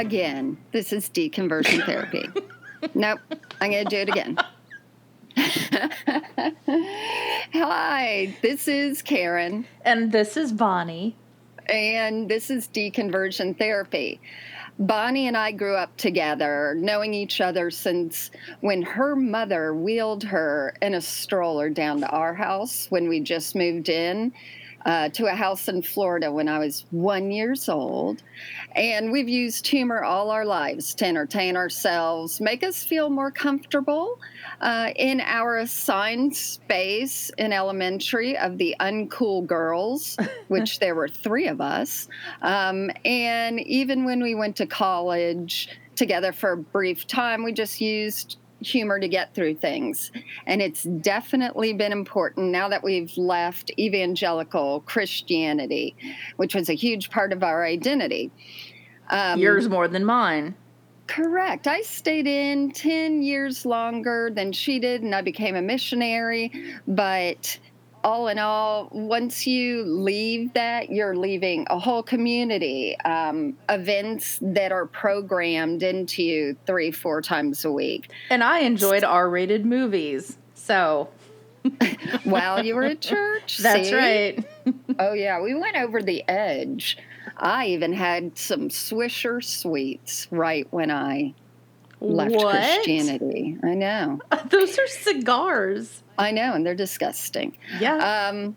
again. This is deconversion therapy. nope, I'm going to do it again. Hi, this is Karen. And this is Bonnie. And this is deconversion therapy. Bonnie and I grew up together, knowing each other since when her mother wheeled her in a stroller down to our house when we just moved in uh, to a house in Florida when I was one years old. And we've used humor all our lives to entertain ourselves, make us feel more comfortable uh, in our assigned space in elementary of the uncool girls, which there were three of us. Um, and even when we went to college together for a brief time, we just used humor to get through things. And it's definitely been important now that we've left evangelical Christianity, which was a huge part of our identity. Um, Yours more than mine. Correct. I stayed in 10 years longer than she did, and I became a missionary. But all in all, once you leave that, you're leaving a whole community, um, events that are programmed into you three, four times a week. And I enjoyed R rated movies. So. While you were at church. That's see? right. oh, yeah. We went over the edge. I even had some Swisher sweets right when I left what? Christianity. I know. Those are cigars. I know, and they're disgusting. Yeah. Um,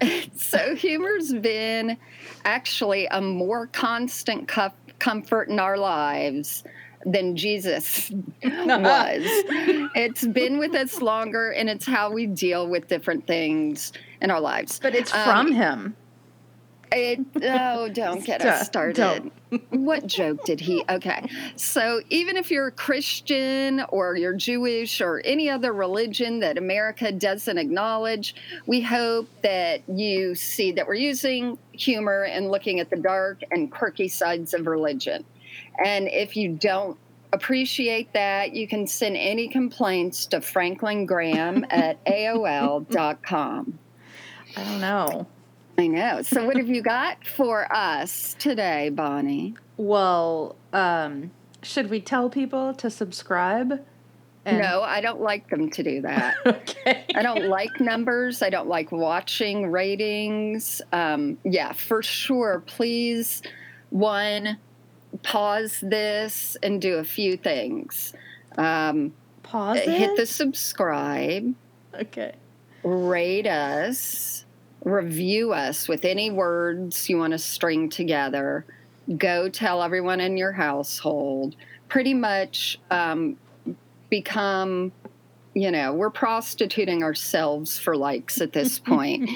so humor's been actually a more constant co- comfort in our lives than Jesus was. it's been with us longer, and it's how we deal with different things in our lives. But it's from um, him. It, oh, don't get us started. what joke did he? Okay. So, even if you're a Christian or you're Jewish or any other religion that America doesn't acknowledge, we hope that you see that we're using humor and looking at the dark and quirky sides of religion. And if you don't appreciate that, you can send any complaints to Franklin Graham at AOL.com. I don't know. I know. So, what have you got for us today, Bonnie? Well, um, should we tell people to subscribe? And... No, I don't like them to do that. okay. I don't like numbers. I don't like watching ratings. Um, yeah, for sure. Please, one, pause this and do a few things. Um, pause. Hit the subscribe. Okay. Rate us review us with any words you want to string together. Go tell everyone in your household. Pretty much um, become, you know, we're prostituting ourselves for likes at this point,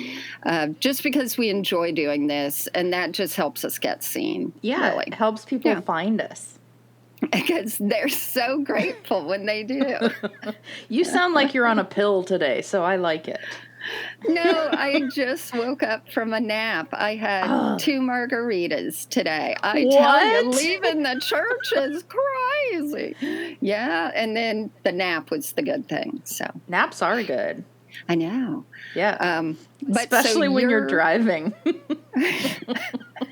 uh, just because we enjoy doing this, and that just helps us get seen. Yeah, really. it helps people yeah. find us because they're so grateful when they do. you sound like you're on a pill today, so I like it no, I just woke up from a nap. I had oh. two margaritas today. I what? tell you, leaving the church is crazy. Yeah, and then the nap was the good thing. So naps are good. I know. Yeah. Um, but especially so when you're, you're driving.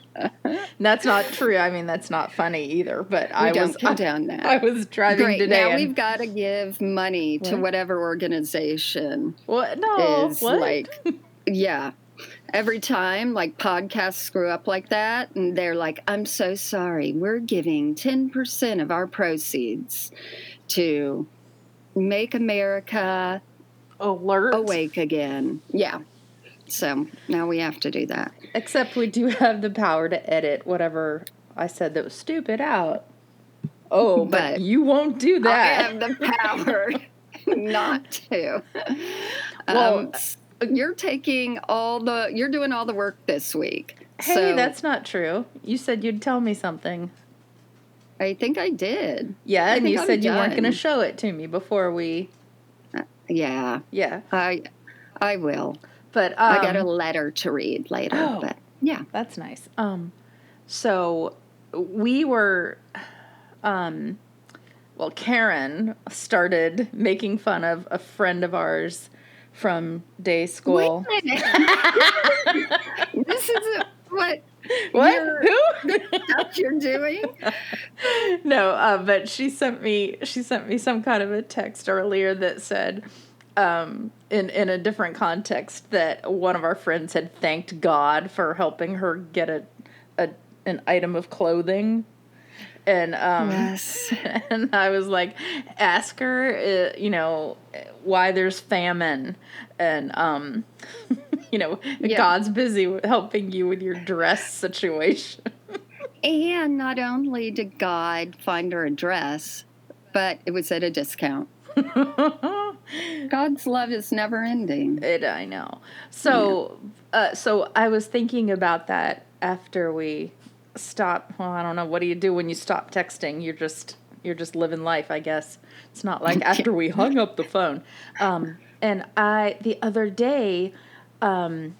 that's not true. I mean, that's not funny either. But we I don't was condone that. I was driving Great. today. Now we've got to give money what? to whatever organization. What? No. Is what? like, yeah. Every time, like podcasts screw up like that, and they're like, "I'm so sorry. We're giving ten percent of our proceeds to make America alert awake again." Yeah. So now we have to do that. Except we do have the power to edit whatever I said that was stupid out. Oh, but, but you won't do that. I have the power not to. Well, um, you're taking all the you're doing all the work this week. Hey, so, that's not true. You said you'd tell me something. I think I did. Yeah, I and you I'm said you weren't going to show it to me before we. Uh, yeah. Yeah. I I will. But um, I got a um, letter to read later. Oh, but yeah, that's nice. Um, so we were, um, well, Karen started making fun of a friend of ours from day school. this is a, what What? Your- Who? stuff you're doing. no, uh, but she sent me she sent me some kind of a text earlier that said, um, in in a different context, that one of our friends had thanked God for helping her get a, a an item of clothing. And um, Yes. and I was like, ask her, uh, you know, why there's famine, and um, you know, Yeah. God's busy helping you with your dress situation. And not only did God find her a dress, but it was at a discount. God's love is never ending. It, I know. So, uh, so I was thinking about that after we stop. Well, I don't know. What do you do when you stop texting? You're just you're just living life, I guess. It's not like after we hung up the phone. Um, and I the other day, um,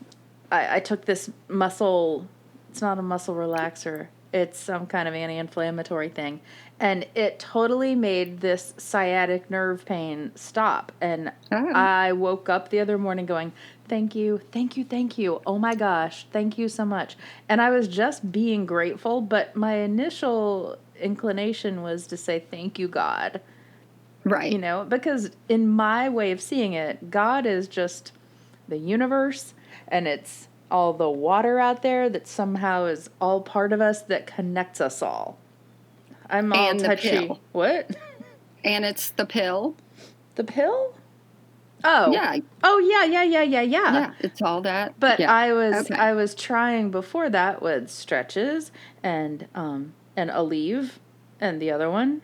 I, I took this muscle. It's not a muscle relaxer. It's some kind of anti-inflammatory thing, and it totally made this sciatic nerve pain stop. And Oh. I woke up the other morning going, "Thank you, thank you, thank you. Oh my gosh, thank you so much." And I was just being grateful, but my initial inclination was to say, "Thank you, God." Right. you know because in my way of seeing it god is just the universe and it's all the water out there that somehow is all part of us that connects us all i'm all And the touchy pill. what and it's the pill. the pill oh Yeah. oh yeah yeah yeah yeah yeah Yeah. It's all that. but yeah. I was Okay. I was trying before that with stretches and um and Aleve and the other one,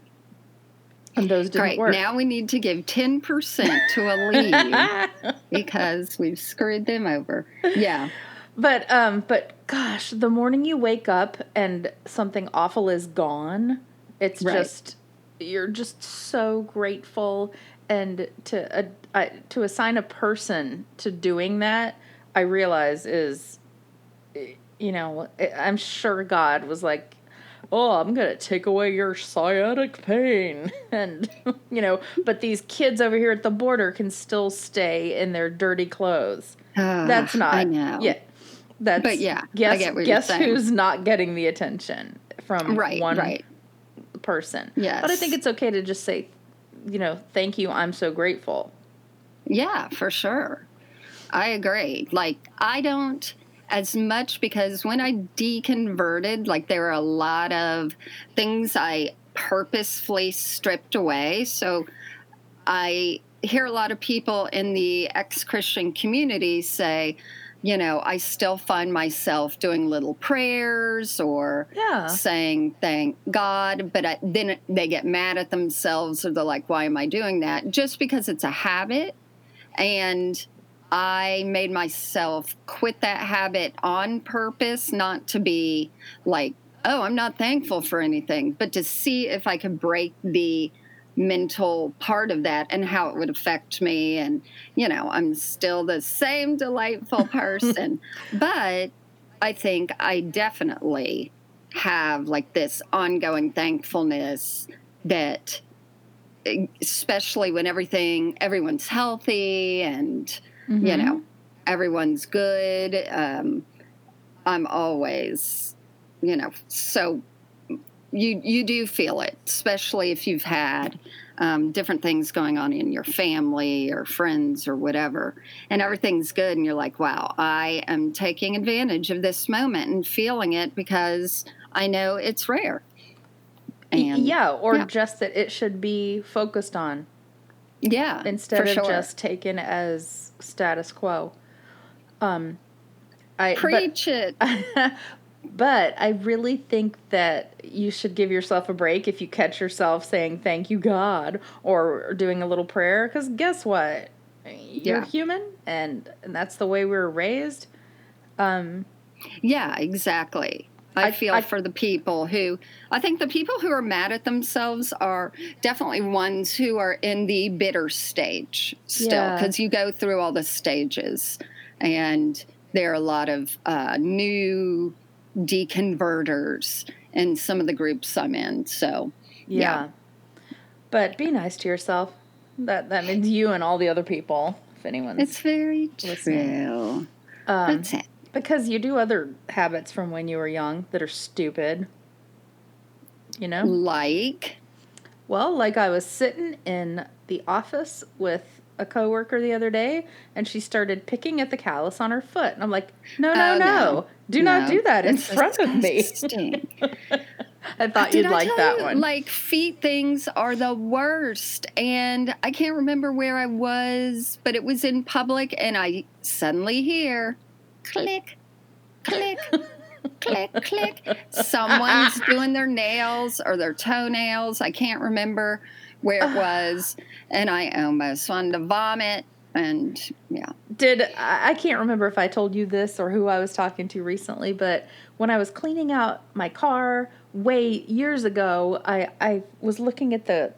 and those didn't Great. work. Now we need to give 10% to a lead because we've screwed them over. Yeah. But um but gosh, the morning you wake up and something awful is gone, it's Right. just you're just so grateful and to uh, I, to assign a person to doing that, I realize is eh, you know, eh, I'm sure God was like Oh, I'm gonna take away your sciatic pain, and you know, but these kids over here at the border can still stay in their dirty clothes. That's Ah, not. I know. Yeah. That's. But yeah, I Guess, get what you're guess who's not getting the attention from Right. one Right. Person? Yes. But I think it's okay to just say, you know, thank you. I'm so grateful. Yeah, for sure. I agree. Like, I don't as much because when I deconverted, like, there were a lot of things I purposefully stripped away. So I hear a lot of people in the ex Christian community say, you know, I still find myself doing little prayers or Yeah. saying thank God, but I, then they get mad at themselves or they're like, why am I doing that? Just because it's a habit. And I made myself quit that habit on purpose, not to be like, oh, I'm not thankful for anything, but to see if I could break the mental part of that and how it would affect me. And, you know, I'm still the same delightful person, but I think I definitely have like this ongoing thankfulness that especially when everything everyone's healthy and you Mhm. know everyone's good um i'm always you know so you you do feel it especially if you've had um, different things going on in your family or friends or whatever and everything's good and you're like wow i am taking advantage of this moment and feeling it because i know it's rare and yeah, or yeah. just that it should be focused on yeah instead of sure. just taken as status quo. Um, I but- preach it but I really think that you should give yourself a break if you catch yourself saying thank you God or doing a little prayer cuz guess what you're Yeah. human and, and that's the way we were raised um Yeah, exactly. I, I- feel I- for the people who, I think the people who are mad at themselves are definitely ones who are in the bitter stage still, Yeah. because you go through all the stages. And there are a lot of uh, new deconverters in some of the groups I'm in. So, yeah. Yeah. but be nice to yourself that that means you and all the other people if anyone's it's very Listening. true. um, That's it. Because you do other habits from when you were young that are stupid. You know? Like, Well, like I was sitting in the office with a coworker the other day and she started picking at the callus on her foot. And I'm like, no, no, Oh, no. no. Do not No, do that in front of me. disgusting. I thought Did you'd I like that you, one. Like feet things are the worst. And I can't remember where I was, but it was in public and I suddenly hear click, click, click, click. Someone's doing their nails or their toenails. I can't remember where it was. And I almost wanted to vomit. And yeah. Did I can't remember if I told you this or who I was talking to recently, but when I was cleaning out my car way years ago, I I was looking at the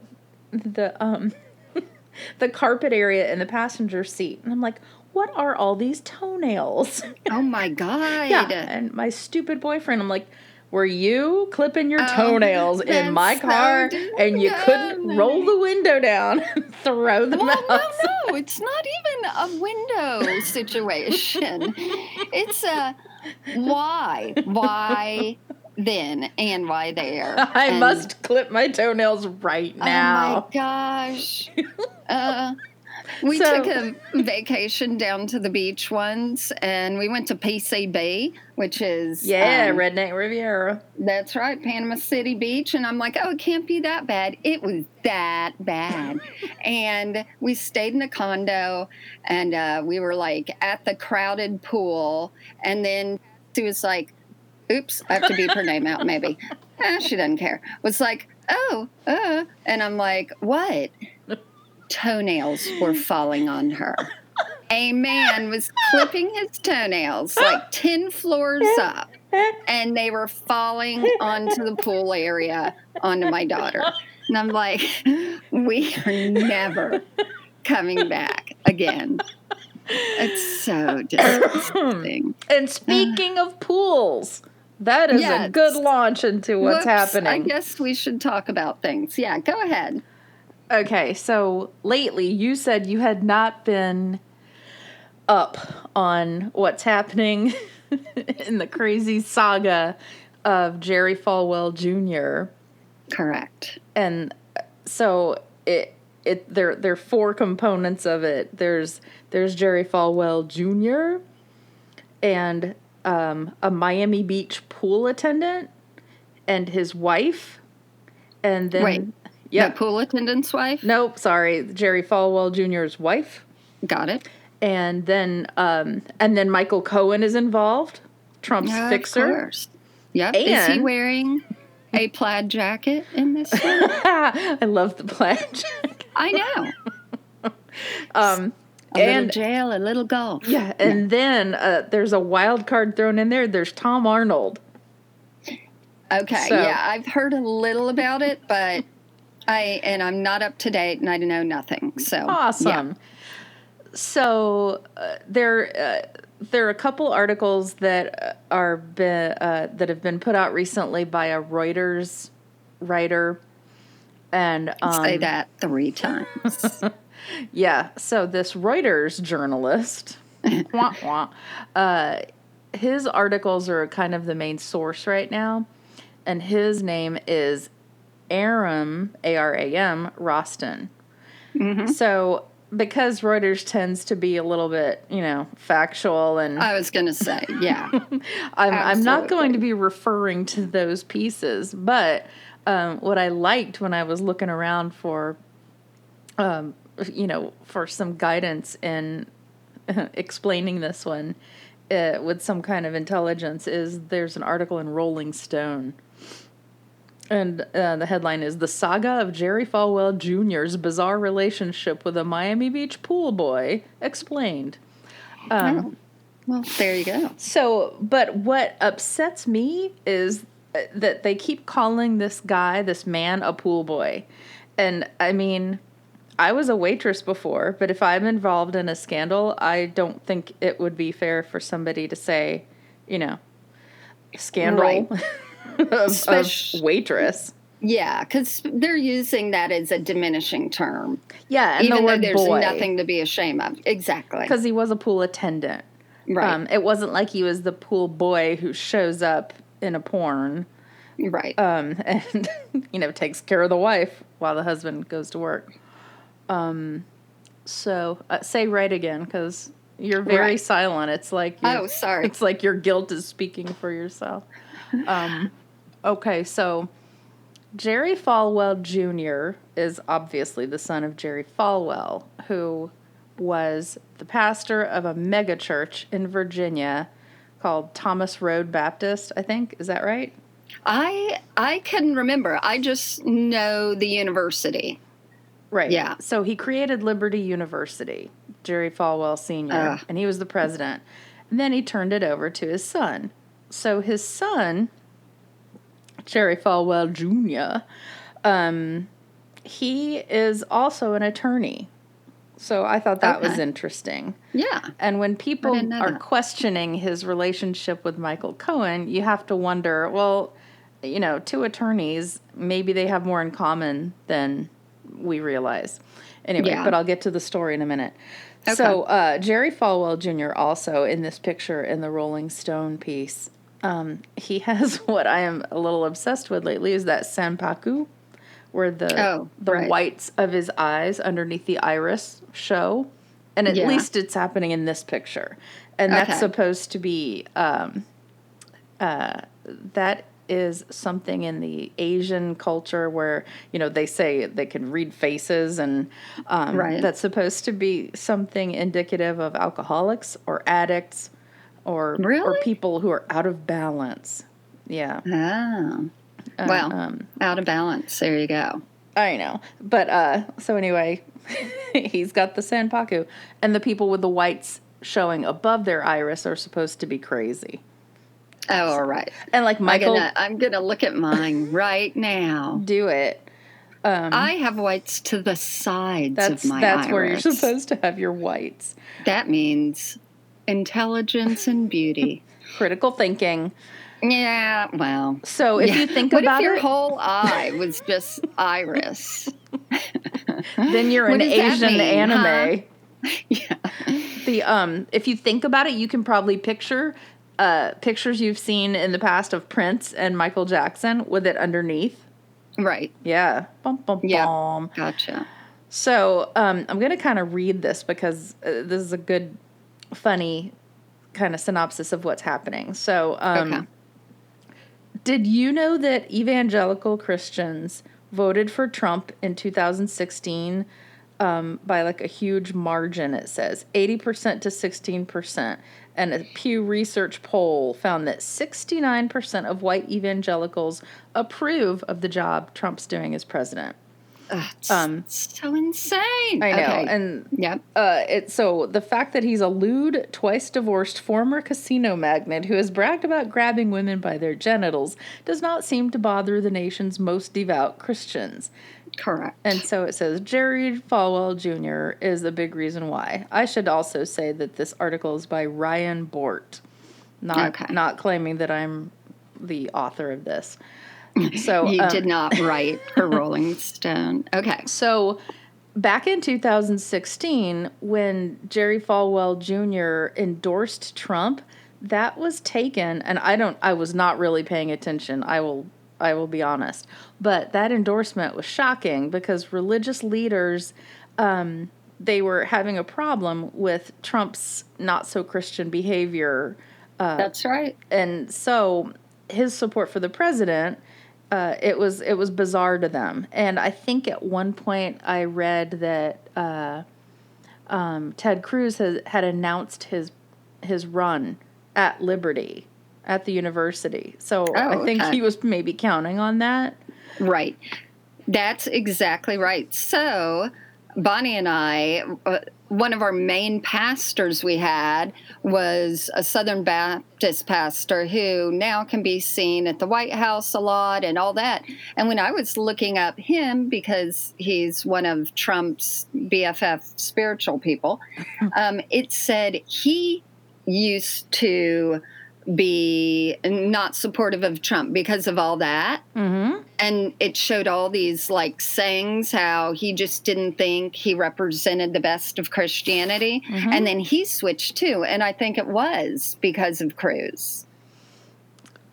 the um the carpet area in the passenger seat and I'm like, what are all these toenails? Oh my God. yeah. And my stupid boyfriend, I'm like, were you clipping your Oh, toenails in my car and you couldn't roll the window down and throw them Well, out? no, no, it's not even a window situation. it's a why, why then, and why there. I And- must clip my toenails right now. Oh my gosh. Uh, we So- took a vacation down to the beach once, and we went to PCB, which is yeah, um, Redneck Riviera. That's right, Panama City Beach. And I'm like, oh, it can't be that bad. It was that bad. and we stayed in a condo and uh, we were like at the crowded pool. And then she was like, oops, I have to beep her name out maybe. Eh, she doesn't care. Was like, oh, uh. And I'm like, what? Toenails were falling on her. A man was clipping his toenails like 10 floors up and they were falling onto the pool area onto my daughter. And I'm like, we are never coming back again. It's so disgusting. And speaking of pools, that is a good launch into what's Whoops, I guess we should talk about things. Yeah, go ahead. Okay, so lately you said you had not been up on what's happening in the crazy saga of Jerry Falwell Jr. Correct. and so it it there there are four components of it. There's there's Jerry Falwell Jr. and um, a Miami Beach pool attendant and his wife, and then Wait, yeah, The pool attendant's wife? nope, sorry, Jerry Falwell Jr.'s wife, Got it. and then um, and then Michael Cohen is involved, Trump's Yeah, fixer. Yep. Is he wearing a plaid jacket in this one? I love the plaid jacket. I know. Um, A and little jail, a little golf. Yeah, and then uh, there's a wild card thrown in there. There's Tom Arnold. Okay, So- yeah, I've heard a little about it, but I and I'm not up to date, and I know nothing. So Awesome. So uh, there, uh, there are a couple articles that uh, are been, uh, that have been put out recently by a Reuters writer, and yeah. um, say that three times. Yeah. So this Reuters journalist, wah, wah, uh, his articles are kind of the main source right now, and his name is Aram A R A M Roston. So because Reuters tends to be a little bit, you know, factual and I was going to say, yeah, I'm, I'm not going to be referring to those pieces, but um, what I liked when I was looking around for, um, you know, for some guidance in explaining this one uh, with some kind of intelligence is there's an article in Rolling Stone. And uh, the headline is The Saga of Jerry Falwell Jr.'s Bizarre Relationship with a Miami Beach Pool Boy Explained. Oh, well, there you go. So, but what upsets me is uh, that they keep calling this guy, this man, a pool boy. And I mean, I was a waitress before, but if I'm involved in a scandal, I don't think it would be fair for somebody to say, you know, scandal Right. of, of waitress. Yeah, because they're using that as a diminishing term, Yeah, and even the though there's boy. nothing to be ashamed of. Exactly. because he was a pool attendant. Right. Um, it wasn't like he was the pool boy who shows up in a porn right. um, and you know takes care of the wife while the husband goes to work. Um, so uh, say right again because you're very Right. silent. It's like you're- oh, sorry. it's like your guilt is speaking for yourself. Um, okay, so Jerry Falwell Jr. is obviously the son of Jerry Falwell, who was the pastor of a megachurch in Virginia called Thomas Road Baptist, I think. Is that right? I I can remember. I just know the university. Right. Yeah. So he created Liberty University, Jerry Falwell Sr., Ugh. and he was the president. And then he turned it over to his son. So his son, Jerry Falwell Jr., um, he is also an attorney. So I thought that was interesting. Yeah. And when people are that. questioning his relationship with Michael Cohen, you have to wonder, well, you know, two attorneys, maybe they have more in common than we realize. Anyway, Yeah. but I'll get to the story in a minute. So, uh, Jerry Falwell Jr. also in this picture in the Rolling Stone piece, um, he has what I am a little obsessed with lately is that sanpaku, where the Oh, the right. whites of his eyes underneath the iris show, and at Yeah. least it's happening in this picture, and that's Okay. supposed to be um, uh, that is something in the Asian culture where you know they say they can read faces, and um, Right. that's supposed to be something indicative of alcoholics or addicts or really? or people who are out of balance. Yeah. Oh. Uh, Well, um, out of balance. There you go. I know. But uh so anyway, he's got the sanpaku and the people with the whites showing above their iris are supposed to be crazy. Oh, all right. And like I'm Michael gonna, I'm gonna look at mine right now. do it. Um I have whites to the sides that's of my iris. that's where you're supposed to have your whites. That means intelligence and beauty. Critical thinking. Yeah, well. So if yeah. you think about it, what about if your it, whole eye was just iris? then you're an Asian mean, anime. yeah. The um if you think about it, you can probably picture uh pictures you've seen in the past of Prince and Michael Jackson with it underneath. Right. Yeah. Bum, bum, Yeah. bum. Gotcha. So um, I'm going to kind of read this because uh, this is a good, funny kind of synopsis of what's happening. So, um, Okay. did you know that evangelical Christians voted for Trump in 2016 um, by like a huge margin? It says 80% to 16%. And a Pew Research poll found that 69% of white evangelicals approve of the job Trump's doing as president. Ugh, Um, so insane. I know. Okay. And yeah, uh, it so the fact that he's a lewd, twice divorced former casino magnate who has bragged about grabbing women by their genitals does not seem to bother the nation's most devout Christians. Correct. And so it says Jerry Falwell Jr. is a big reason why. I should also say that this article is by Ryan Bort, not Okay. not claiming that I'm the author of this. So you um, did not write for Rolling Stone. Okay. so back in 2016, when Jerry Falwell Jr. endorsed Trump, that was taken, and I don't, I was not really paying attention. I will, I will be honest, but that endorsement was shocking because religious leaders, um, they were having a problem with Trump's not so Christian behavior That's right. and so his support for the president uh, it was it was bizarre to them and i think at one point i read that uh, um, ted cruz has, had announced his his run at liberty at the university so i Oh, think okay. he was maybe counting on that Right. That's exactly right. So, Bonnie and I, uh, one of our main pastors we had was a Southern Baptist pastor who now can be seen at the White House a lot and all that. And when I was looking up him, because he's one of Trump's BFF spiritual people, um, it said he used to be not supportive of Trump because of all that. Mm-hmm. And it showed all these like sayings how he just didn't think he represented the best of Christianity. Mhm. And then he switched too. And I think it was because of Cruz,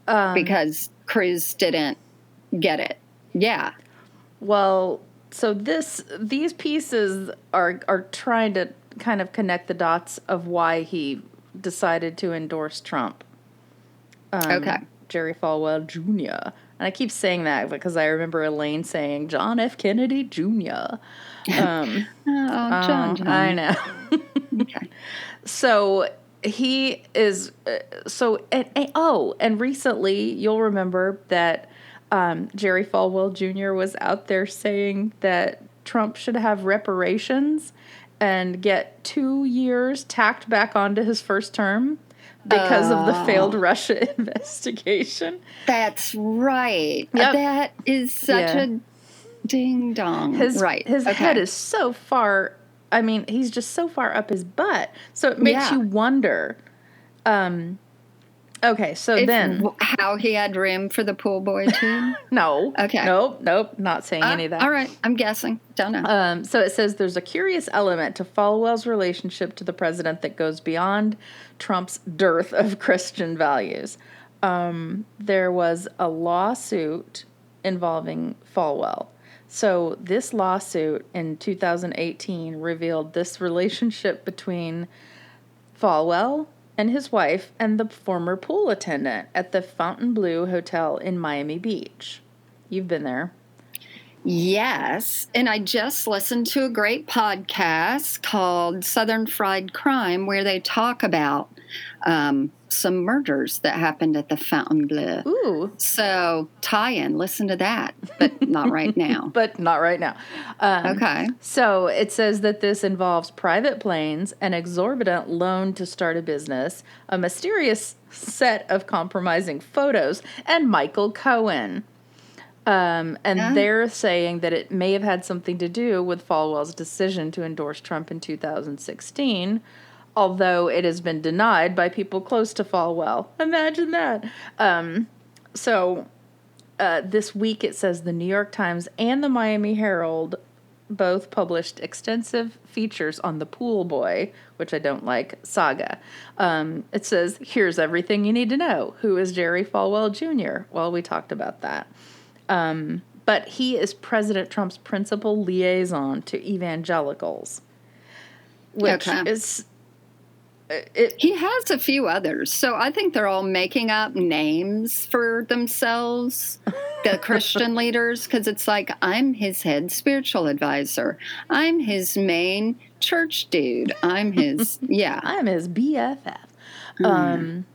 Um, because Cruz didn't get it. Yeah. Well, so this these pieces are are trying to kind of connect the dots of why he decided to endorse Trump. Um, Okay. Jerry Falwell Jr. And I keep saying that because I remember Elaine saying John F. Kennedy Jr. Um, Oh, John, oh, John. I know. Okay. So he is uh, so and, and- oh and recently you'll remember that um, Jerry Falwell Jr. was out there saying that Trump should have reparations and get two years tacked back onto his first term because of the Oh. failed Russia investigation. That's right. Yep. That is such Yeah. a ding dong. His right. his Okay. head is so far. I mean, he's just so far up his butt. So it makes Yeah. you wonder. Um. Okay, so It's then how he had room for the pool boy too. no, Okay. nope, nope, not saying Uh, any of that. All right, I'm guessing. Don't know. Um, so it says there's a curious element to Falwell's relationship to the president that goes beyond Trump's dearth of Christian values. Um, there was a lawsuit involving Falwell. So this lawsuit in 2018 revealed this relationship between Falwell and his wife and the former pool attendant at the Fontainebleau Hotel in Miami Beach. You've been there. yes, and I just listened to a great podcast called Southern Fried Crime, where they talk about um, some murders that happened at the Fontainebleau. Ooh, So tie-in, listen to that, but not right now. but not right now. Um, Okay. So it says that this involves private planes, an exorbitant loan to start a business, a mysterious set of compromising photos, and Michael Cohen. Um, and Yeah. they're saying that it may have had something to do with Falwell's decision to endorse Trump in 2016, although it has been denied by people close to Falwell. Imagine that. Um, so uh, this week it says the New York Times and the Miami Herald both published extensive features on the Pool Boy, which I don't like, saga. Um, it says, here's everything you need to know. Who is Jerry Falwell Jr.? Well, we talked about that. Um, but he is President Trump's principal liaison to evangelicals, which Okay. is. It, He has a few others. So I think they're all making up names for themselves, the Christian leaders, because it's like, I'm his head spiritual advisor. I'm his main church dude. I'm his, yeah. I'm his BFF. Mm-hmm. Um,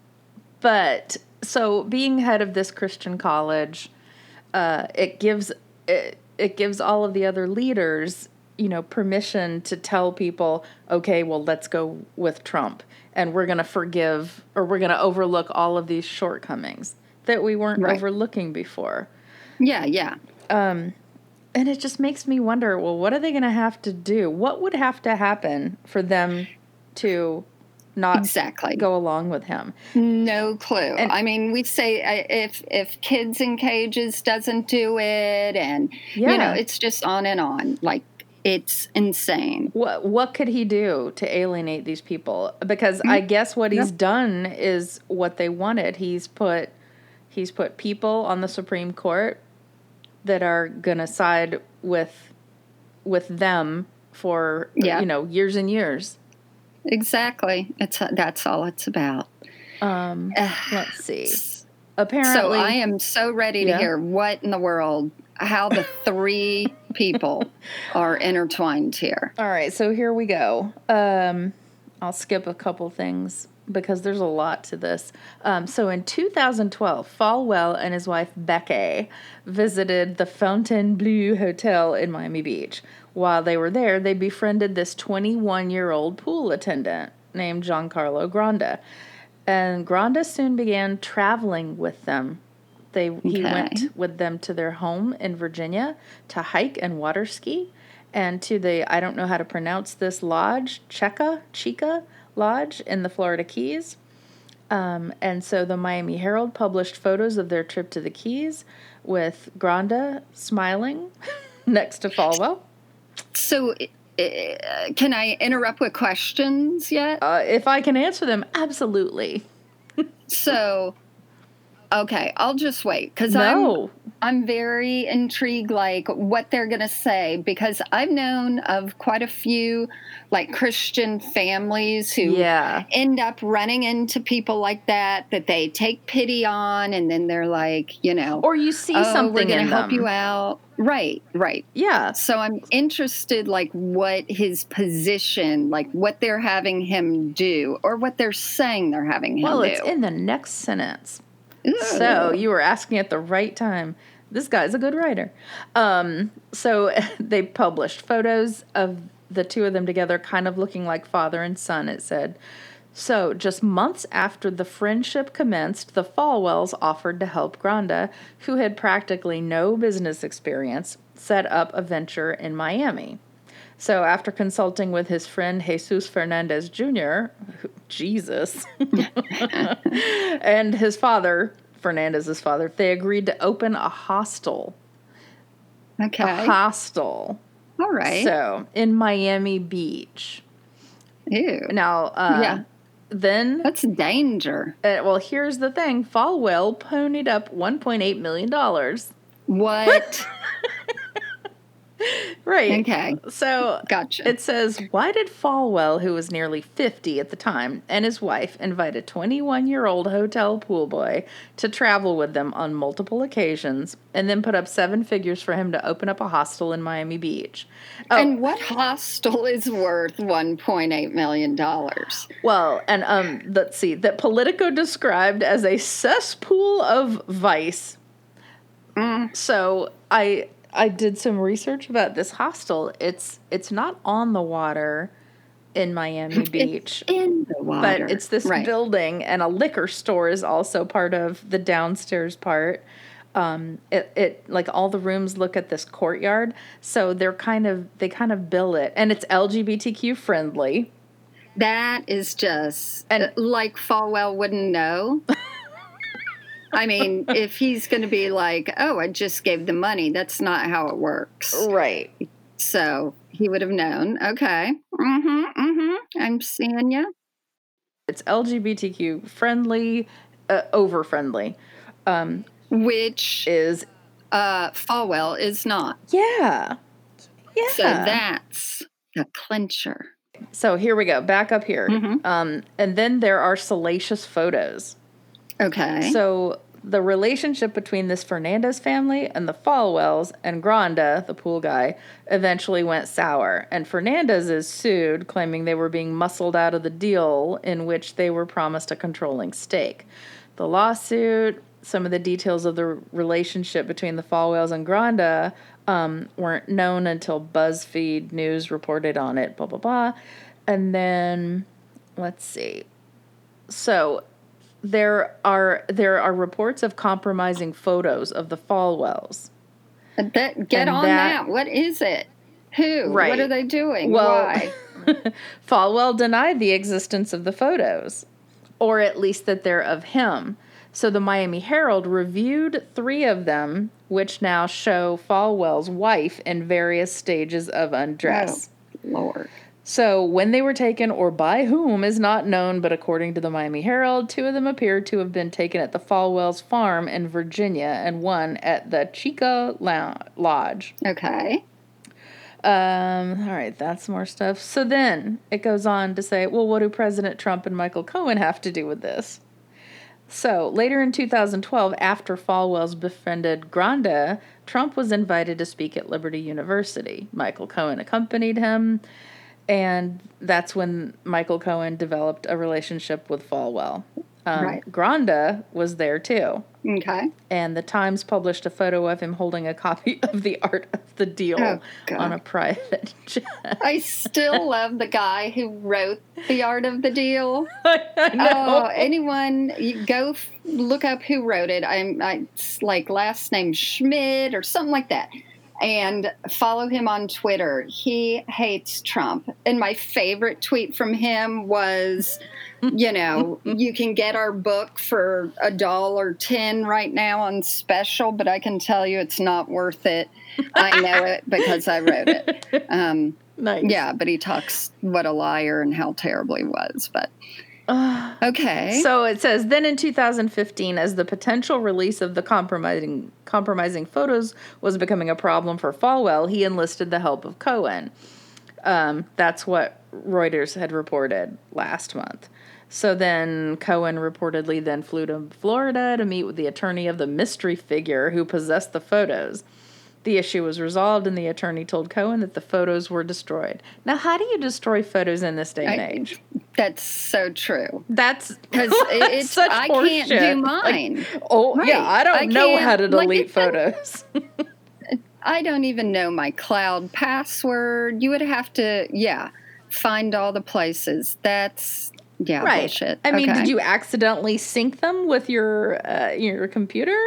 but so being head of this Christian college, uh, it gives it, it gives all of the other leaders, you know, permission to tell people, okay, well, let's go with Trump, and we're going to forgive or we're going to overlook all of these shortcomings that we weren't Right. overlooking before. Yeah, yeah. And it just makes me wonder, well, what are they going to have to do? What would have to happen for them to not Exactly. go along with him? No clue. And- I mean, we say uh, if if kids in cages doesn't do it, and you know, it's just on and on. Like it's insane. What what could he do to alienate these people? Because I guess what he's Yep. done is what they wanted. He's put he's put people on the Supreme Court that are going to side with with them for Yeah. you know years and years. Exactly. It's that's all it's about. Um, let's see. Apparently, So I am so ready to Yeah. hear what in the world, how the three people are intertwined here. All right, so here we go. Um, I'll skip a couple things because there's a lot to this. Um, so in 2012, Falwell and his wife Becca visited the Fontainebleau Hotel in Miami Beach. While they were there, they befriended this 21 year old pool attendant named Giancarlo Granda. And Granda soon began traveling with them. They he Okay. went with them to their home in Virginia to hike and water ski, and to the I don't know how to pronounce this lodge, Checa Chica Lodge in the Florida Keys. Um, and so the Miami Herald published photos of their trip to the Keys with Granda smiling next to Falwell. So, uh, can I interrupt with questions yet? Uh, if I can answer them, absolutely. so, okay, I'll just wait because No. I'm I'm very intrigued, like what they're going to say, because I've known of quite a few, like Christian families who Yeah. end up running into people like that that they take pity on, and then they're like, you know, Or you see oh, something we're to help them. you out. Right, right. Yeah. So I'm interested, like what his position, like what they're having him do, or what they're saying they're having him do. Well, do. it's in the next sentence. So you were asking at the right time. This guy's a good writer. Um, so they published photos of the two of them together, kind of looking like father and son, it said. So, just months after the friendship commenced, the Falwells offered to help Granda, who had practically no business experience, set up a venture in Miami. So, after consulting with his friend Jesus Fernandez Jr., who- Jesus, and his father, Fernandez's father, they agreed to open a hostel. okay, A hostel. all right. So, in Miami Beach. Ew, Now, uh, Yeah. then, that's danger. uh, well, here's the thing Falwell ponied up $1.8 million. What? Right. okay, So, gotcha. It says, Why did Falwell, who was nearly 50 at the time, and his wife invite a 21 year old hotel pool boy to travel with them on multiple occasions and then put up seven figures for him to open up a hostel in Miami Beach? Oh, and what hostel is worth 1.8 million dollars? well, and um, let's see, that Politico described as a cesspool of vice. Mm. So I I did some research about this hostel. It's it's not on the water in Miami Beach. In the water, but it's this right. building and a liquor store is also part of the downstairs part um it, it like all the rooms look at this courtyard so they're kind of they kind of bill it and it's lgbtq friendly That is just And- like Falwell wouldn't know. I mean, if he's going to be like, "Oh, I just gave the money," that's not how it works. right So he would have known. Okay. Mm-hmm. Mm-hmm. I'm seeing you. it's lgbtq friendly uh, over friendly um Which is uh, Falwell is not. yeah yeah So that's the clincher. so here we go back up here Mhm. um and then there are salacious photos Okay. So the relationship between this Fernandez family and the Falwells and Granda, the pool guy, eventually went sour. And Fernandez is sued, claiming they were being muscled out of the deal in which they were promised a controlling stake. The lawsuit, some of the details of the relationship between the Falwells and Granda um, weren't known until BuzzFeed News reported on it, blah, blah, blah. And then, let's see. So there are there are reports of compromising photos of the Falwells. that, get and on that- that. What is it? Who? Right. What are they doing? Well, Why? Falwell denied the existence of the photos, or at least that they're of him. So the Miami Herald reviewed three of them, which now show Falwell's wife in various stages of undress. Oh, Lord. So, when they were taken or by whom is not known, but according to the Miami Herald, two of them appear to have been taken at the Falwells farm in Virginia and one at the Chica Lodge. Okay. Um, all right, that's more stuff. So then it goes on to say, well, what do President Trump and Michael Cohen have to do with this? So later in 2012, after Falwell's befriended Granda, Trump was invited to speak at Liberty University. Michael Cohen accompanied him, and that's when Michael Cohen developed a relationship with Falwell. Um, Right. Granda was there too, Okay. and the Times published a photo of him holding a copy of the Art of the Deal Oh, on a private jet. I still love the guy who wrote The Art of the Deal. I know. Oh, anyone, you go f- look up who wrote it. I'm I, like last name Schmidt or something like that. And follow him on Twitter. He hates Trump. And my favorite tweet from him was you know, you can get our book for a dollar ten right now on special, but I can tell you it's not worth it. I know it because I wrote it. Um, Nice. yeah, but he talks what a liar and how terrible he was. But. Okay, So it says then in 2015, as the potential release of the compromising compromising photos was becoming a problem for Falwell, he enlisted the help of Cohen. Um, that's what Reuters had reported last month. So then Cohen reportedly then flew to Florida to meet with the attorney of the mystery figure who possessed the photos. The issue was resolved, and the attorney told Cohen that the photos were destroyed. Now, how do you destroy photos in this day and I- age? that's so true. That's Because it's such I can't horseshit. do Like, mine. oh Right. yeah, I don't I know how to can't- like, delete photos. I don't even know my cloud password. You would have to, yeah, find all the places. That's yeah, right. bullshit. I mean, Okay. did you accidentally sync them with your uh, your computer?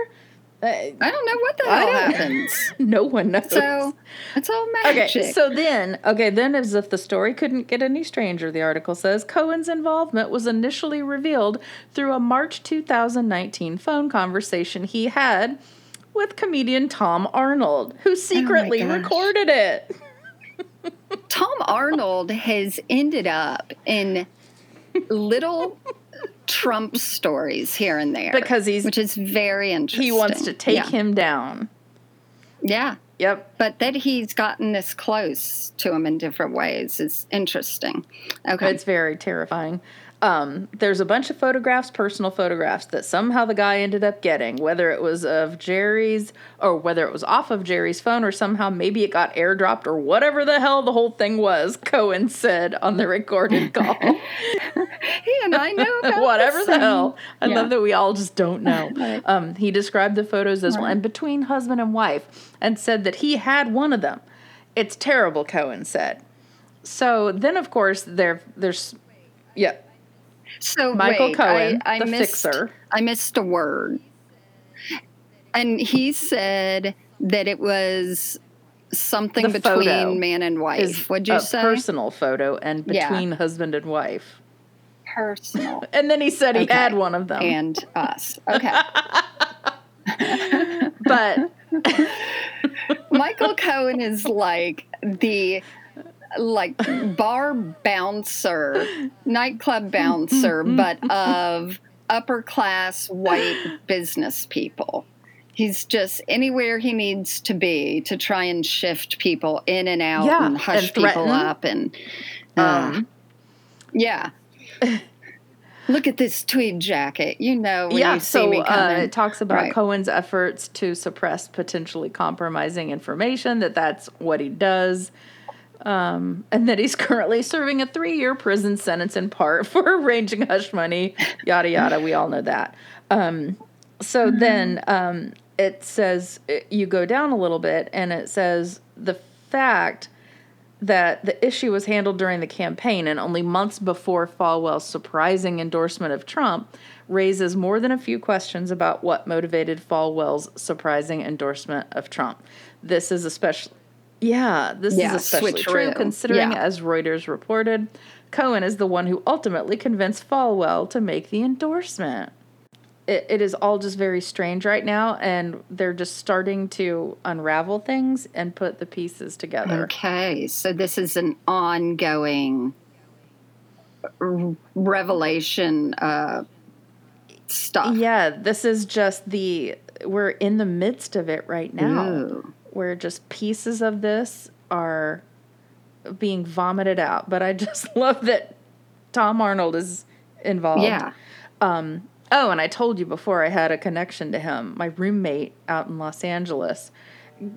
Uh, I don't know what the hell happens. no one knows. So it's all magic. Okay, so then, okay, then as if the story couldn't get any stranger, the article says Cohen's involvement was initially revealed through a March 2019 phone conversation he had with comedian Tom Arnold, who secretly gosh. recorded it. Tom Arnold has ended up in little Trump stories here and there Because he's which is very interesting. he wants to take yeah. him down. Yeah, Yep. but that he's gotten this close to him in different ways is interesting. Okay. It's very terrifying. Um, there's a bunch of photographs, personal photographs, that somehow the guy ended up getting, whether it was of Jerry's or whether it was off of Jerry's phone or somehow maybe it got airdropped or whatever the hell the whole thing was, Cohen said on the recorded call. he and I know about whatever this the hell. I Yeah. love that we all just don't know. Right. Um, he described the photos as well, Right. and between husband and wife, and said that he had one of them. It's terrible, Cohen said. So then, of course, there, there's, yeah, So Michael wait, Cohen, I, I the missed, fixer. I missed a word, and he said that it was something The between man and wife. What'd you a say? personal photo and Yeah. between husband and wife. Personal And then he said he Okay. had one of them. and us. Okay. but Michael Cohen is like the like bar bouncer, nightclub bouncer, but of upper class white business people. He's just anywhere he needs to be to try and shift people in and out Yeah, and hush and people up and uh, um, yeah. Look at this tweed jacket. You know when yeah, you see so me uh, coming. it talks about Right. Cohen's efforts to suppress potentially compromising information, that that's what he does. Um, and that he's currently serving a three year prison sentence in part for arranging hush money, yada, yada. We all know that. Um, so Mm-hmm. then um, it says, it- you go down a little bit, and it says the fact that the issue was handled during the campaign and only months before Falwell's surprising endorsement of Trump raises more than a few questions about what motivated Falwell's surprising endorsement of Trump. This is especially yeah, this Yeah, is especially true considering Yeah. as Reuters reported, Cohen is the one who ultimately convinced Falwell to make the endorsement. It, it is all just very strange right now, and they're just starting to unravel things and put the pieces together. Okay, so this is an ongoing revelation uh, stuff. Yeah, this is just the we're in the midst of it right now. Ooh. Where just pieces of this are being vomited out. But I just love that Tom Arnold is involved. Yeah. Um oh, and I told you before I had a connection to him. My roommate out in Los Angeles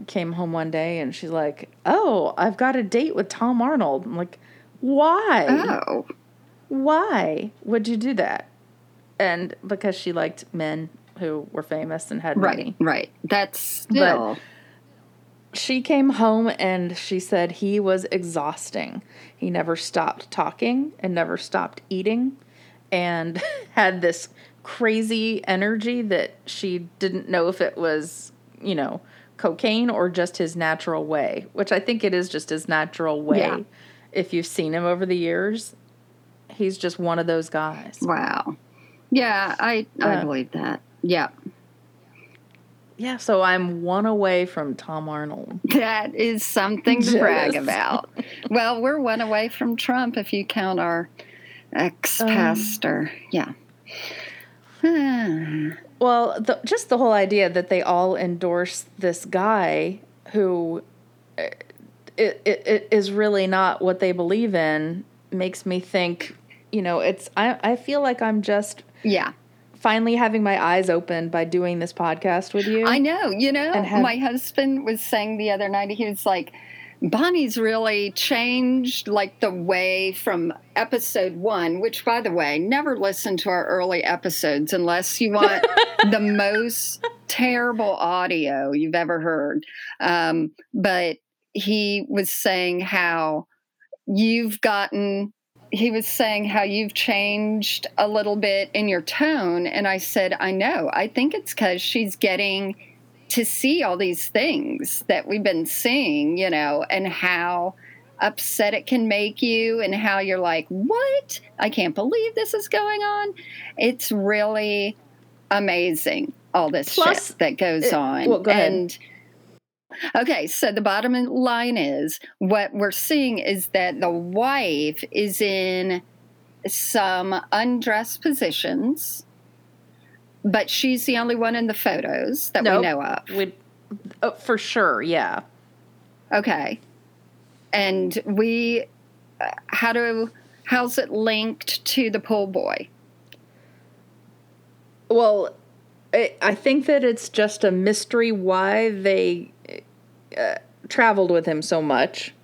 came home one day and she's like, "Oh, I've got a date with Tom Arnold." I'm like, "Why?" Oh, why would you do that? And because she liked men who were famous and had right, money. right. That's still. She came home and she said he was exhausting. He never stopped talking and never stopped eating and had this crazy energy that she didn't know if it was, you know, cocaine or just his natural way, which I think it is just his natural way. Yeah. If you've seen him over the years, he's just one of those guys. Wow. Yeah, I I Uh, believe that. Yeah. Yeah, so I'm one away from Tom Arnold. That is something to brag about. Well, we're one away from Trump if you count our ex pastor. yeah. Hmm. Well, the, just the whole idea that they all endorse this guy who uh, it, it, it is really not what they believe in makes me think, you know, it's I, I feel like I'm just yeah. Finally having my eyes opened by doing this podcast with you. I know. You know, And have- my husband was saying the other night, he was like, Bonnie's really changed like the way from episode one, which by the way, never listen to our early episodes unless you want the most terrible audio you've ever heard. Um, but he was saying how you've gotten he was saying how you've changed a little bit in your tone and i said i know. I think it's because she's getting to see all these things that we've been seeing you know and how upset it can make you and how you're like what? I can't believe this is going on it's really amazing all this Plus, shit that goes on well, go ahead. and Okay, so the bottom line is what we're seeing is that the wife is in some undressed positions, but she's the only one in the photos that Nope. we know of. Would uh, for sure, yeah. Okay. And we, uh, how do, how's it linked to the pool boy? Well, I think that it's just a mystery why they uh, traveled with him so much.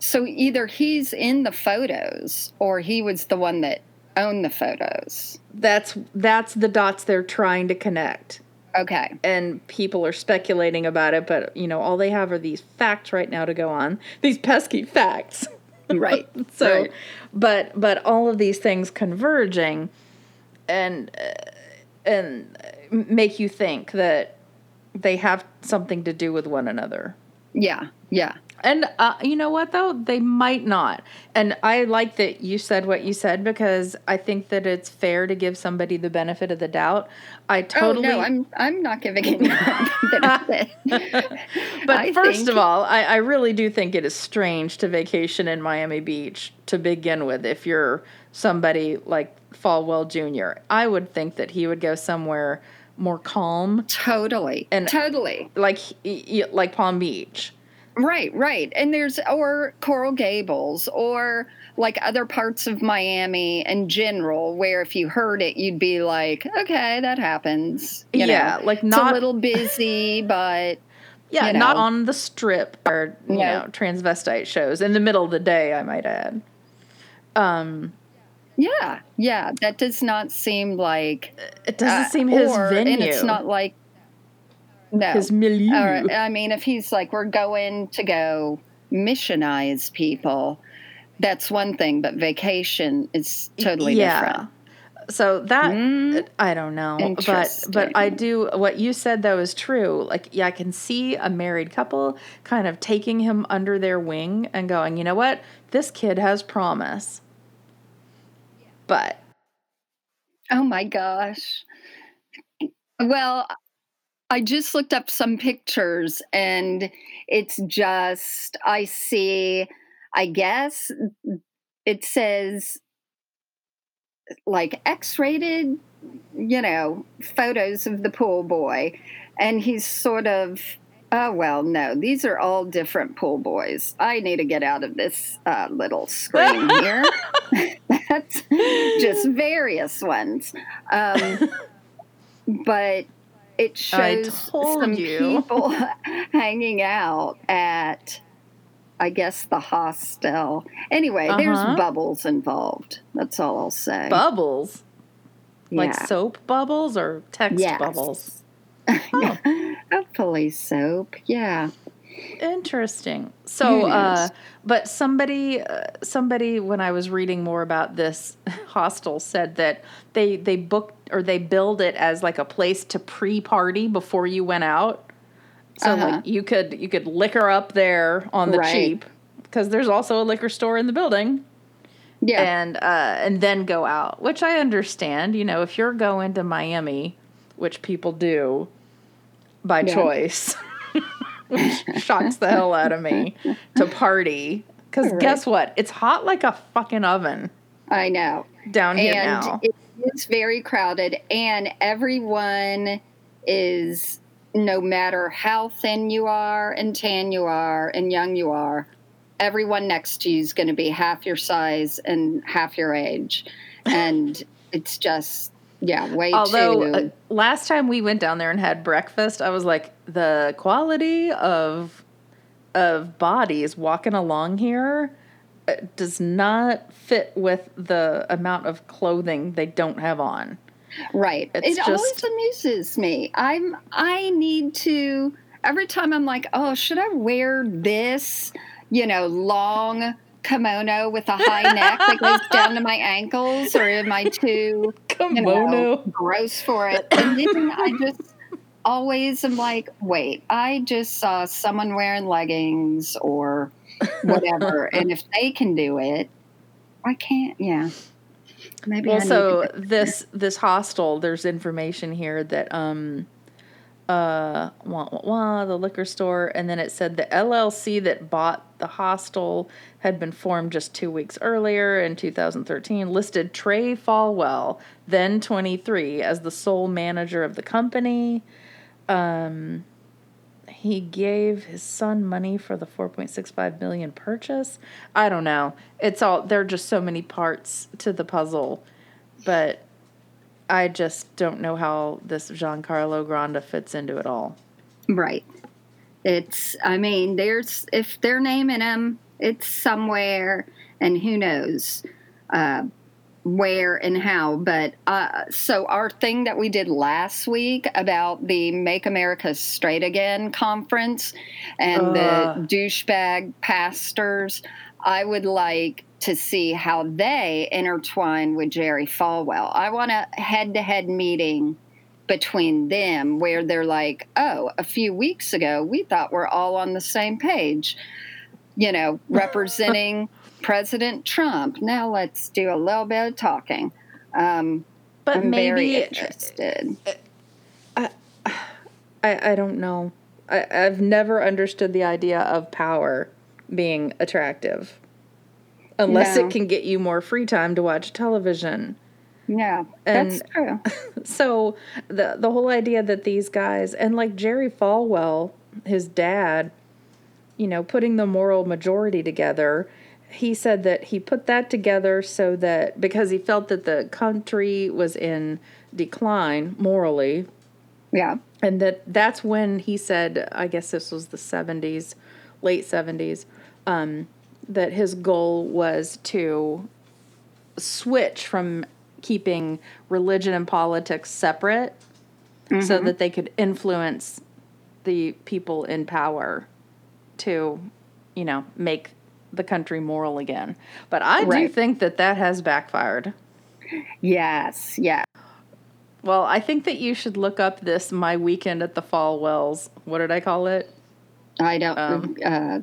So either he's in the photos or he was the one that owned the photos. That's that's the dots they're trying to connect. Okay. and people are speculating about it, but you know, all they have are these facts right now to go on. These pesky facts. Right. So, Right. but but all of these things converging, and uh, and make you think that they have something to do with one another. Yeah. Yeah. And uh, you know what though, they might not. And I like that you said what you said because I think that it's fair to give somebody the benefit of the doubt. I totally Oh no, I'm I'm not giving it. But I first think- of all, I, I really do think it is strange to vacation in Miami Beach to begin with. If you're somebody like Falwell Jr., I would think that he would go somewhere more calm, totally And- totally like like Palm Beach. right, right. And there's or Coral Gables or like other parts of Miami in general, where if you heard it, you'd be like, okay, that happens. You yeah, know? like it's not a little busy, but yeah, you not on the strip or you No. know transvestite shows in the middle of the day. I might add. Um, yeah, yeah, that does not seem like it doesn't uh, seem his or, venue. and it's not like no his milieu. Or, I mean, if he's like, we're going to go missionize people, that's one thing, but vacation is totally different. So that Mm. I don't know, but but I do what you said though is true. Like yeah, I can see a married couple kind of taking him under their wing and going, you know what, this kid has promise. But Oh my gosh. Well, I just looked up some pictures and it's just, I see, I guess it says like X rated, you know, photos of the pool boy. And he's sort of, oh, well, no, these are all different pool boys. I need to get out of this uh, little screen here. That's just various ones. Um, but it shows some you. people hanging out at, I guess, the hostel. Anyway, Uh-huh. there's bubbles involved. That's all I'll say. bubbles, like soap bubbles or text Yes. bubbles. Oh, Hopefully, soap. Yeah. Interesting. So, uh, but somebody, uh, somebody, when I was reading more about this hostel, said that they they booked or they billed it as like a place to pre-party before you went out. So Uh-huh. like you could you could liquor up there on the Right. cheap because there's also a liquor store in the building, Yeah. and uh, and then go out, which I understand. You know, if you're going to Miami, which people do by Yeah. choice, shocks the hell out of me to party. Because Right. guess what? It's hot like a fucking oven I know. down here and now. it is very crowded and everyone is no matter how thin you are and tan you are and young you are everyone next to you is going to be half your size and half your age and it's just yeah way Although too uh, last time we went down there and had breakfast, I was like, the quality of of bodies walking along here uh, does not fit with the amount of clothing they don't have on. Right. It's it always amuses me. I'm I need to every time I'm like, "Oh, should I wear this, you know, long kimono with a high neck that goes down to my ankles or am I too, you know, Kimono. gross for it?" And then I just always am like, "Wait, I just saw someone wearing leggings or whatever, and if they can do it, I can't." Yeah. Maybe Well, so this this hostel, there's information here that um uh wah, wah, wah, the liquor store and then it said the LLC that bought the hostel had been formed just 2 weeks earlier in 2013 listed Trey Falwell then 23 as the sole manager of the company um he gave his son money for the 4.65 million purchase. I don't know. It's all there are just so many parts to the puzzle, but I just don't know how this Giancarlo Granda fits into it all. Right. It's, I mean, there's, if they're naming him, it's somewhere, and who knows uh, where and how. But uh, so, our thing that we did last week about the Make America Straight Again conference and Ugh. the douchebag pastors, I would like to see how they intertwine with Jerry Falwell. I want a head to head meeting between them where they're like, oh, a few weeks ago, we thought we're all on the same page, you know, representing President Trump. Now let's do a little bit of talking. Um, But I'm very maybe interested. I I don't know. I, I've never understood the idea of power being attractive. Unless No. it can get you more free time to watch television. Yeah, And- that's true. so the the whole idea that these guys and like Jerry Falwell, his dad, you know, putting the moral majority together, he said that he put that together so that because he felt that the country was in decline morally, Yeah. and that that's when he said, I guess this was the 70s, late 70s, um, that his goal was to switch from keeping religion and politics separate so that they could influence the people in power to, you know, make the country moral again. But I do think that that has backfired. Yes. Yeah. Well, I think that you should look up this my weekend at the Falwells. What did I call it? I don't. Um, uh,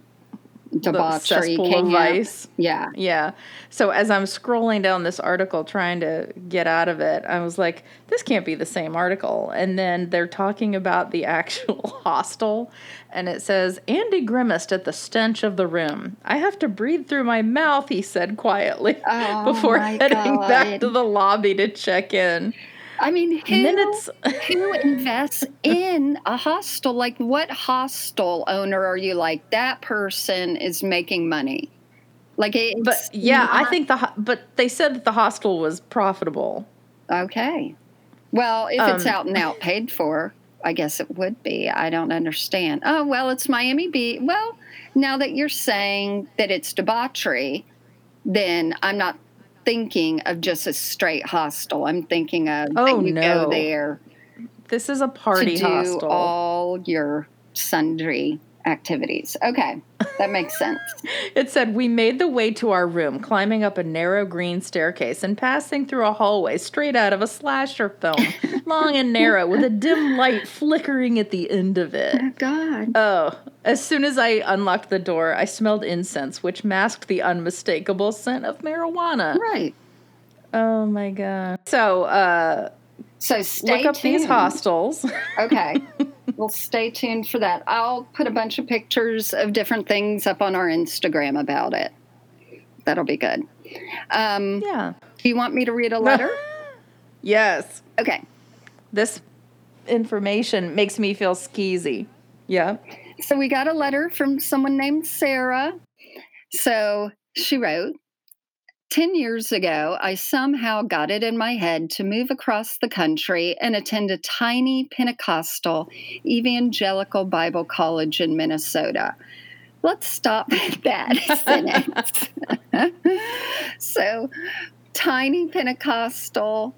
debauchery king vice. Yeah. Yeah. So as I'm scrolling down this article trying to get out of it, I was like, this can't be the same article. And then they're talking about the actual hostel and it says Andy grimaced at the stench of the room. I have to breathe through my mouth, he said quietly Oh, before heading back to the lobby to check in. I mean, who, it's who invests in a hostel? Like, what hostel owner are you like? That person is making money. Like, it's But yeah, I think the but they said that the hostel was profitable. Okay. Well, if it's Um, out and out paid for, I guess it would be. I don't understand. Oh, well, it's Miami Beach. Well, now that you're saying that it's debauchery, then I'm not thinking of just a straight hostel. I'm thinking of Oh, you no. go there This is a party to do hostel. all your sundry activities. Okay, that makes sense. it said, We made the way to our room, climbing up a narrow green staircase and passing through a hallway straight out of a slasher film, long and narrow, with a dim light flickering at the end of it. Oh, God. Oh, as soon as I unlocked the door, I smelled incense, which masked the unmistakable scent of marijuana. Right. Oh, my God. So, uh, so stay look up tuned. these hostels. Okay. well, stay tuned for that. I'll put a bunch of pictures of different things up on our Instagram about it. That'll be good. Um, yeah. Do you want me to read a letter? yes. Okay. This information makes me feel skeezy. Yeah. So we got a letter from someone named Sarah. So she wrote, 10 years ago, I somehow got it in my head to move across the country and attend a tiny Pentecostal evangelical Bible college in Minnesota. Let's stop at that sentence. so, tiny Pentecostal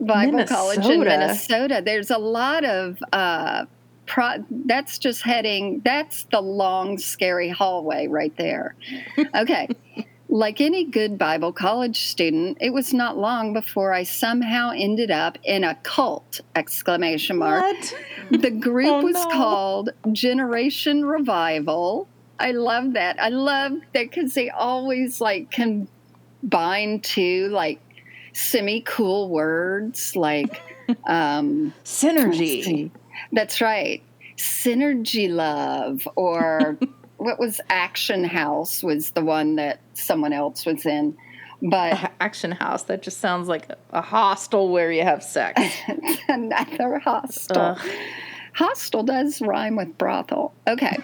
Bible Minnesota. college in Minnesota. There's a lot of uh, pro- that's just heading that's the long scary hallway right there okay like any good bible college student it was not long before i somehow ended up in a cult exclamation mark What? the group Oh, was no. called generation revival i love that i love that because they always like combine two like semi cool words like um Synergy. That's right. Synergy Love or what was Action House was the one that someone else was in. But Action House. That just sounds like a hostel where you have sex. another hostel. Ugh. Hostel does rhyme with brothel. Okay.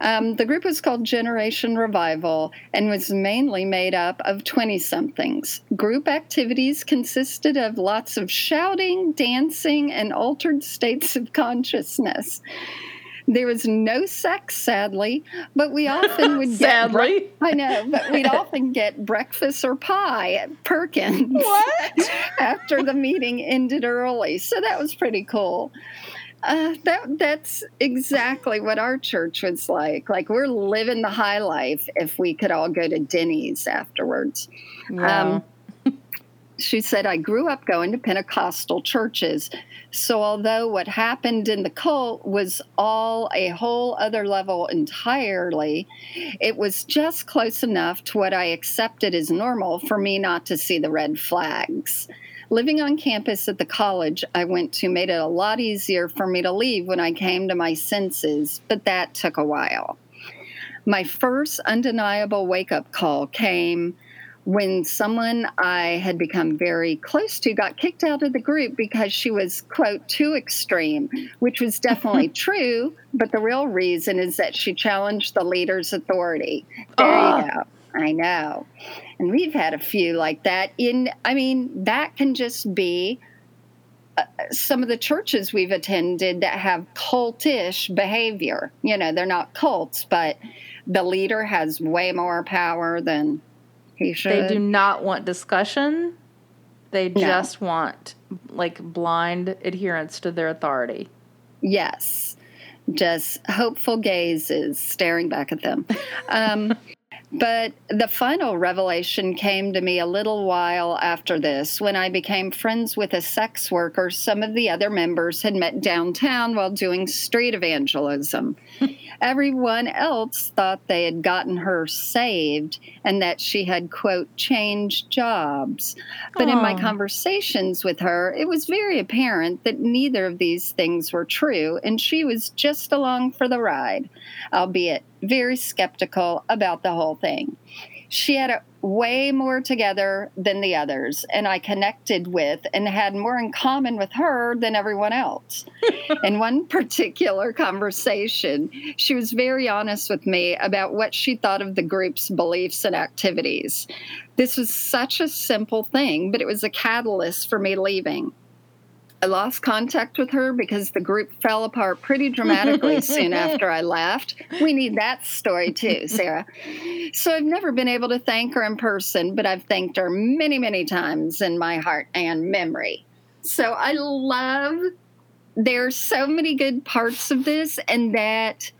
Um, the group was called Generation Revival and was mainly made up of 20 somethings. Group activities consisted of lots of shouting, dancing, and altered states of consciousness. There was no sex, sadly, but we often would get. Sadly. I know, but we'd often get breakfast or pie at Perkins What? after the meeting ended early. So that was pretty cool. Uh, that that's exactly what our church was like. Like we're living the high life if we could all go to Denny's afterwards. Yeah. Um, She said, I grew up going to Pentecostal churches. So, although what happened in the cult was all a whole other level entirely, it was just close enough to what I accepted as normal for me not to see the red flags. Living on campus at the college I went to made it a lot easier for me to leave when I came to my senses, but that took a while. My first undeniable wake up call came when someone I had become very close to got kicked out of the group because she was, quote, too extreme, which was definitely true. But the real reason is that she challenged the leader's authority. There Ah. you go. I know. And we've had a few like that. In, I mean, that can just be uh, some of the churches we've attended that have cultish behavior. You know, they're not cults, but the leader has way more power than should. They do not want discussion. They No. just want like blind adherence to their authority. Yes. Just hopeful gazes staring back at them. Um, but the final revelation came to me a little while after this when I became friends with a sex worker. Some of the other members had met downtown while doing street evangelism. Everyone else thought they had gotten her saved and that she had, quote, changed jobs. But in my conversations with her, it was very apparent that neither of these things were true, and she was just along for the ride, albeit very skeptical about the whole thing. She had it way more together than the others, and I connected with and had more in common with her than everyone else. in one particular conversation, she was very honest with me about what she thought of the group's beliefs and activities. This was such a simple thing, but it was a catalyst for me leaving. I lost contact with her because the group fell apart pretty dramatically soon after I left. We need that story too, Sarah. So I've never been able to thank her in person, but I've thanked her many, many times in my heart and memory. So I love there's so many good parts of this and that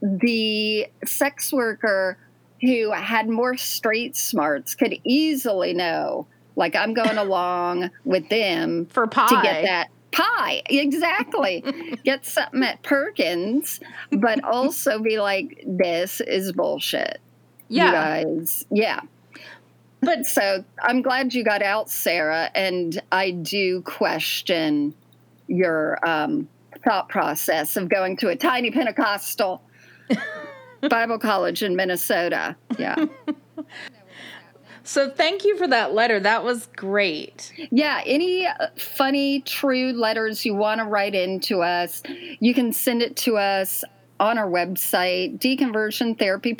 the sex worker who had more street smarts could easily know, like, I'm going along with them For pie. to get that pie. Exactly. get something at Perkins, but also be like, this is bullshit. Yeah. You guys. Yeah. But So I'm glad you got out, Sarah. And I do question your um, thought process of going to a tiny Pentecostal Bible college in Minnesota. Yeah. so thank you for that letter. That was great. Yeah. Any uh, funny, true letters you want to write into us, you can send it to us on our website, Deconversion Therapy.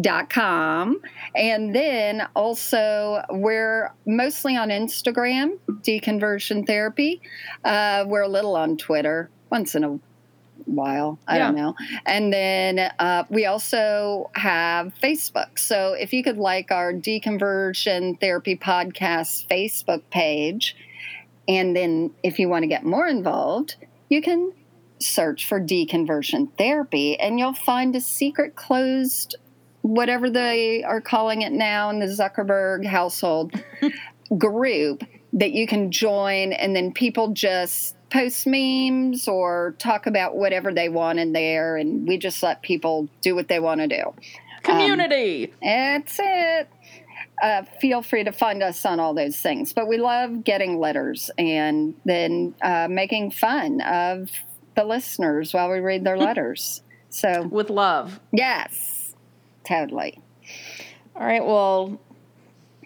Dot com and then also we're mostly on instagram deconversion therapy uh, we're a little on twitter once in a while. I don't know. And then uh, we also have facebook. So if you could like our deconversion therapy podcast facebook page and then if you want to get more involved you can search for deconversion therapy and you'll find a secret closed whatever they are calling it now in the Zuckerberg household group that you can join and then people just post memes or talk about whatever they want in there and we just let people do what they want to do. Community. That's it. Uh, feel free to find us on all those things. But we love getting letters and then uh, making fun of the listeners while we read their letters. So, with love. yes, totally. All right. Well,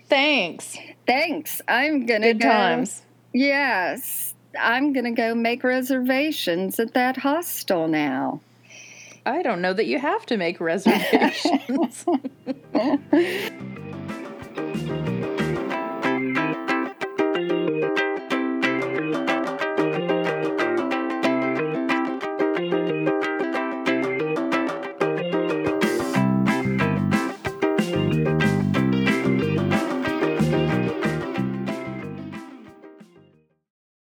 thanks. Thanks. I'm going to Good go. times. Yes. I'm going to go make reservations at that hostel now. I don't know that you have to make reservations.